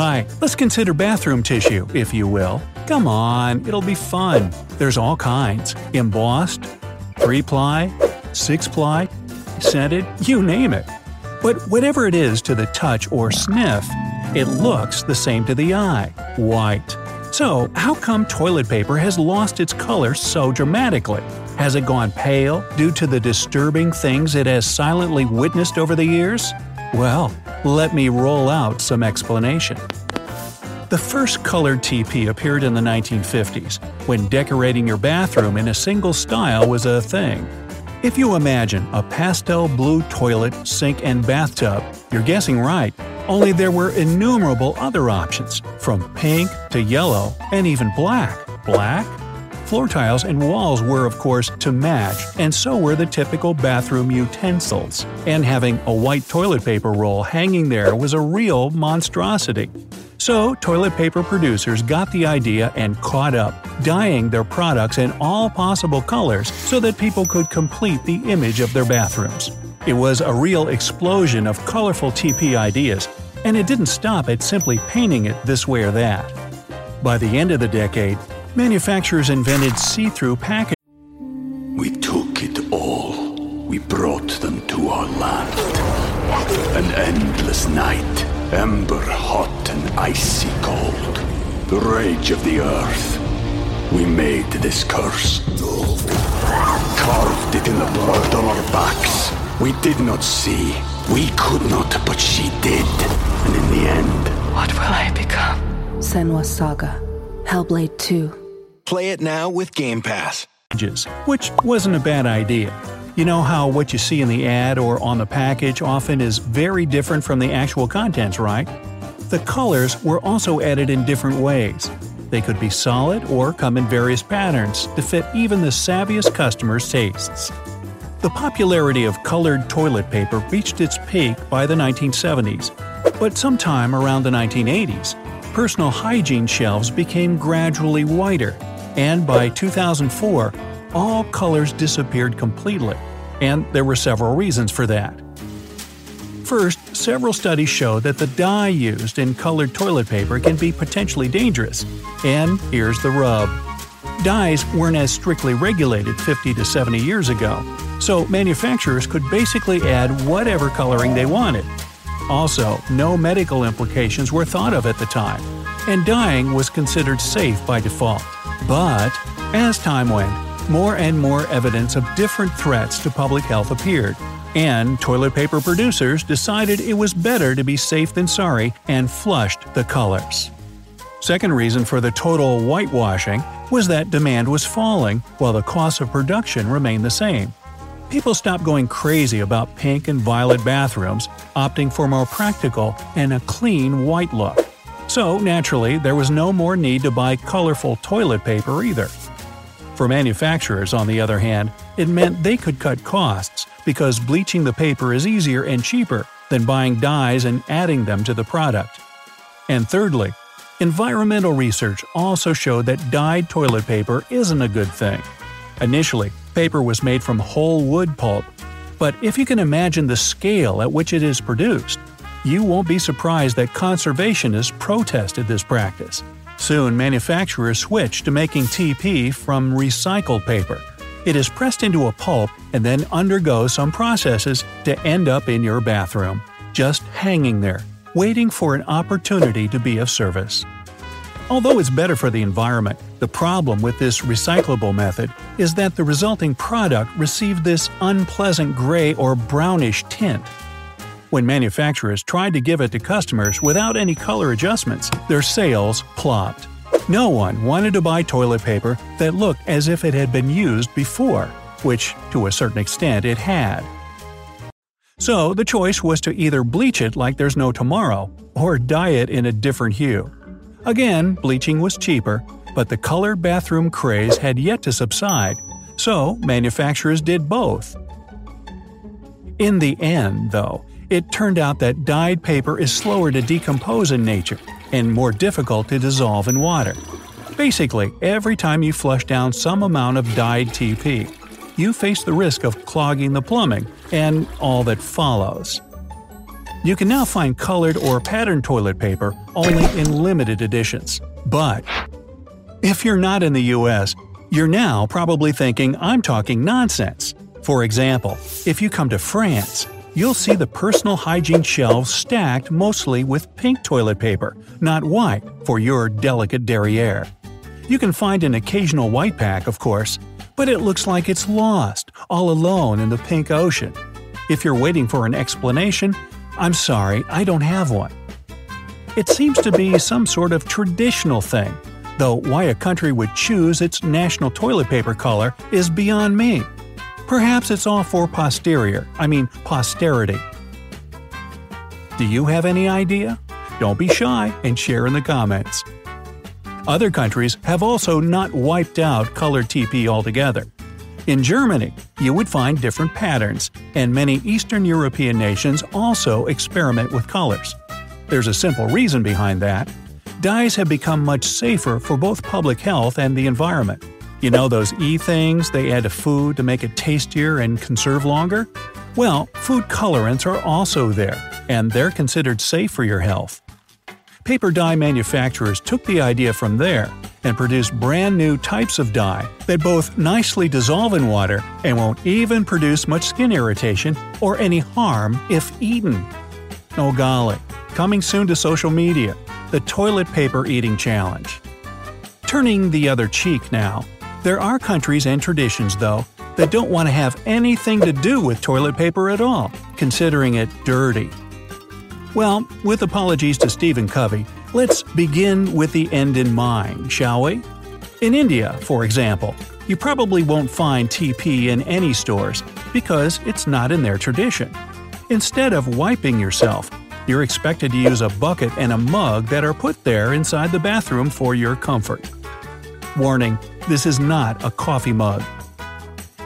Hi, let's consider bathroom tissue, if you will. Come on, it'll be fun. There's all kinds embossed, three ply, six ply, scented, you name it. But whatever it is to the touch or sniff, it looks the same to the eye white. So, how come toilet paper has lost its color so dramatically? Has it gone pale due to the disturbing things it has silently witnessed over the years? Well, let me roll out some explanation. The first colored TP appeared in the 1950s, when decorating your bathroom in a single style was a thing. If you imagine a pastel blue toilet, sink, and bathtub, you're guessing right, only there were innumerable other options, from pink to yellow and even black. Black? Floor tiles and walls were, of course, to match, and so were the typical bathroom utensils. And having a white toilet paper roll hanging there was a real monstrosity. So, toilet paper producers got the idea and caught up, dyeing their products in all possible colors so that people could complete the image of their bathrooms. It was a real explosion of colorful TP ideas, and it didn't stop at simply painting it this way or that. By the end of the decade, manufacturers invented see through packaging. we took it all. We brought them to our land. An endless night, ember hot and icy cold. The rage of the earth. We made this curse. Carved it in the blood on our backs. We did not see. We could not, but she did. And in the end, What will I become? Senua's Saga. Hellblade 2. Play it now with Game Pass. which wasn't a bad idea. You know how what you see in the ad or on the package often is very different from the actual contents, right? The colors were also added in different ways. They could be solid or come in various patterns to fit even the savviest customers' tastes. The popularity of colored toilet paper reached its peak by the 1970s, but sometime around the 1980s, personal hygiene shelves became gradually whiter, and by 2004, all colors disappeared completely, and there were several reasons for that. First, several studies show that the dye used in colored toilet paper can be potentially dangerous. And here's the rub. Dyes weren't as strictly regulated 50 to 70 years ago, so manufacturers could basically add whatever coloring they wanted. Also, no medical implications were thought of at the time, and dyeing was considered safe by default. But, as time went, more and more evidence of different threats to public health appeared, and toilet paper producers decided it was better to be safe than sorry and flushed the colors. Second reason for the total whitewashing was that demand was falling while the cost of production remained the same. People stopped going crazy about pink and violet bathrooms, opting for more practical and a clean white look. So, naturally, there was no more need to buy colorful toilet paper either. For manufacturers, on the other hand, it meant they could cut costs because bleaching the paper is easier and cheaper than buying dyes and adding them to the product. And thirdly, environmental research also showed that dyed toilet paper isn't a good thing. Initially, paper was made from whole wood pulp, but if you can imagine the scale at which it is produced, you won't be surprised that conservationists protested this practice. Soon, manufacturers switched to making TP from recycled paper, It is pressed into a pulp and then undergoes some processes to end up in your bathroom, just hanging there, waiting for an opportunity to be of service. Although it's better for the environment, the problem with this recyclable method is that the resulting product received this unpleasant gray or brownish tint. When manufacturers tried to give it to customers without any color adjustments, their sales plopped. No one wanted to buy toilet paper that looked as if it had been used before, which, to a certain extent, it had. So the choice was to either bleach it like there's no tomorrow, or dye it in a different hue. Again, bleaching was cheaper, but the colored bathroom craze had yet to subside, so manufacturers did both. In the end, though, it turned out that dyed paper is slower to decompose in nature and more difficult to dissolve in water. Basically, every time you flush down some amount of dyed TP, you face the risk of clogging the plumbing and all that follows. You can now find colored or patterned toilet paper only in limited editions. But if you're not in the US, you're now probably thinking I'm talking nonsense. For example, if you come to France, you'll see the personal hygiene shelves stacked mostly with pink toilet paper, not white, for your delicate derriere. You can find an occasional white pack, of course, but it looks like it's lost, all alone in the pink ocean. If you're waiting for an explanation, I'm sorry, I don't have one. It seems to be some sort of traditional thing, though why a country would choose its national toilet paper color is beyond me. Perhaps it's all for posterior, I mean posterity. Do you have any idea? Don't be shy and share in the comments. Other countries have also not wiped out colored TP altogether. In Germany, you would find different patterns, and many Eastern European nations also experiment with colors. There's a simple reason behind that. Dyes have become much safer for both public health and the environment. You know those E things they add to food to make it tastier and conserve longer? Well, food colorants are also there, and they're considered safe for your health. Paper dye manufacturers took the idea from there and produced brand new types of dye that both nicely dissolve in water and won't even produce much skin irritation or any harm if eaten. Oh golly, coming soon to social media, the toilet paper eating challenge. Turning the other cheek now, there are countries and traditions, though, that don't want to have anything to do with toilet paper at all, considering it dirty. Well, with apologies to Stephen Covey, let's begin with the end in mind, shall we? In India, for example, you probably won't find TP in any stores because it's not in their tradition. Instead of wiping yourself, you're expected to use a bucket and a mug that are put there inside the bathroom for your comfort. Warning this is not a coffee mug.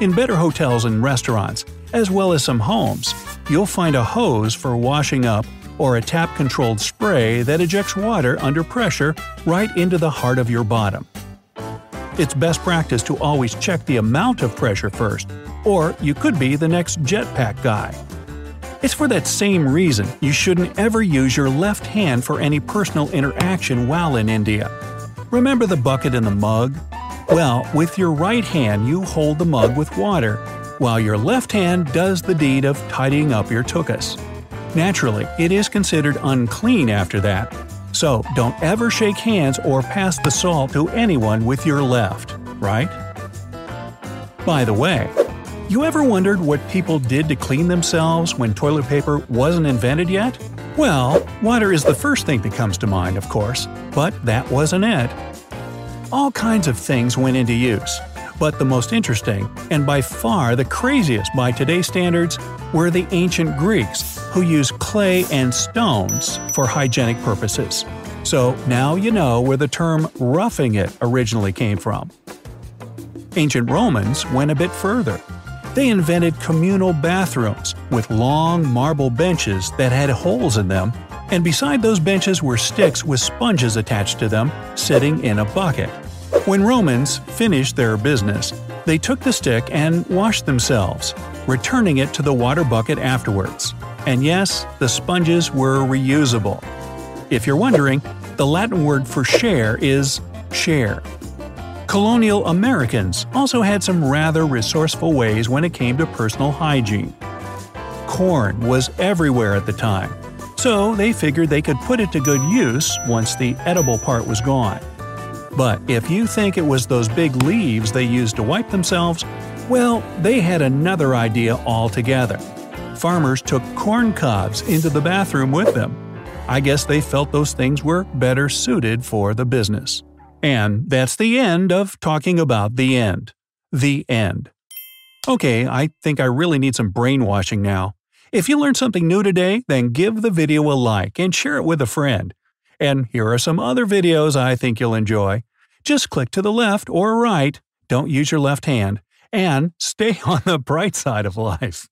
In better hotels and restaurants, as well as some homes, you'll find a hose for washing up or a tap controlled spray that ejects water under pressure right into the heart of your bottom. It's best practice to always check the amount of pressure first, or you could be the next jetpack guy. It's for that same reason you shouldn't ever use your left hand for any personal interaction while in India. Remember the bucket and the mug? Well, with your right hand you hold the mug with water, while your left hand does the deed of tidying up your tuchus. Naturally, it is considered unclean after that, so don't ever shake hands or pass the salt to anyone with your left, right? By the way, you ever wondered what people did to clean themselves when toilet paper wasn't invented yet? Well, water is the first thing that comes to mind, of course, but that wasn't it. All kinds of things went into use, but the most interesting, and by far the craziest by today's standards, were the ancient Greeks, who used clay and stones for hygienic purposes. So now you know where the term roughing it originally came from. Ancient Romans went a bit further. They invented communal bathrooms with long marble benches that had holes in them, and beside those benches were sticks with sponges attached to them, sitting in a bucket. When Romans finished their business, they took the stick and washed themselves, returning it to the water bucket afterwards. And yes, the sponges were reusable. If you're wondering, the Latin word for share is share. Colonial Americans also had some rather resourceful ways when it came to personal hygiene. Corn was everywhere at the time, so they figured they could put it to good use once the edible part was gone. But if you think it was those big leaves they used to wipe themselves, well, they had another idea altogether. Farmers took corn cobs into the bathroom with them. I guess they felt those things were better suited for the business. And that's the end of talking about the end. The end. Okay, I think I really need some brainwashing now. If you learned something new today, then give the video a like and share it with a friend. And here are some other videos I think you'll enjoy. Just click to the left or right, don't use your left hand, and stay on the bright side of life.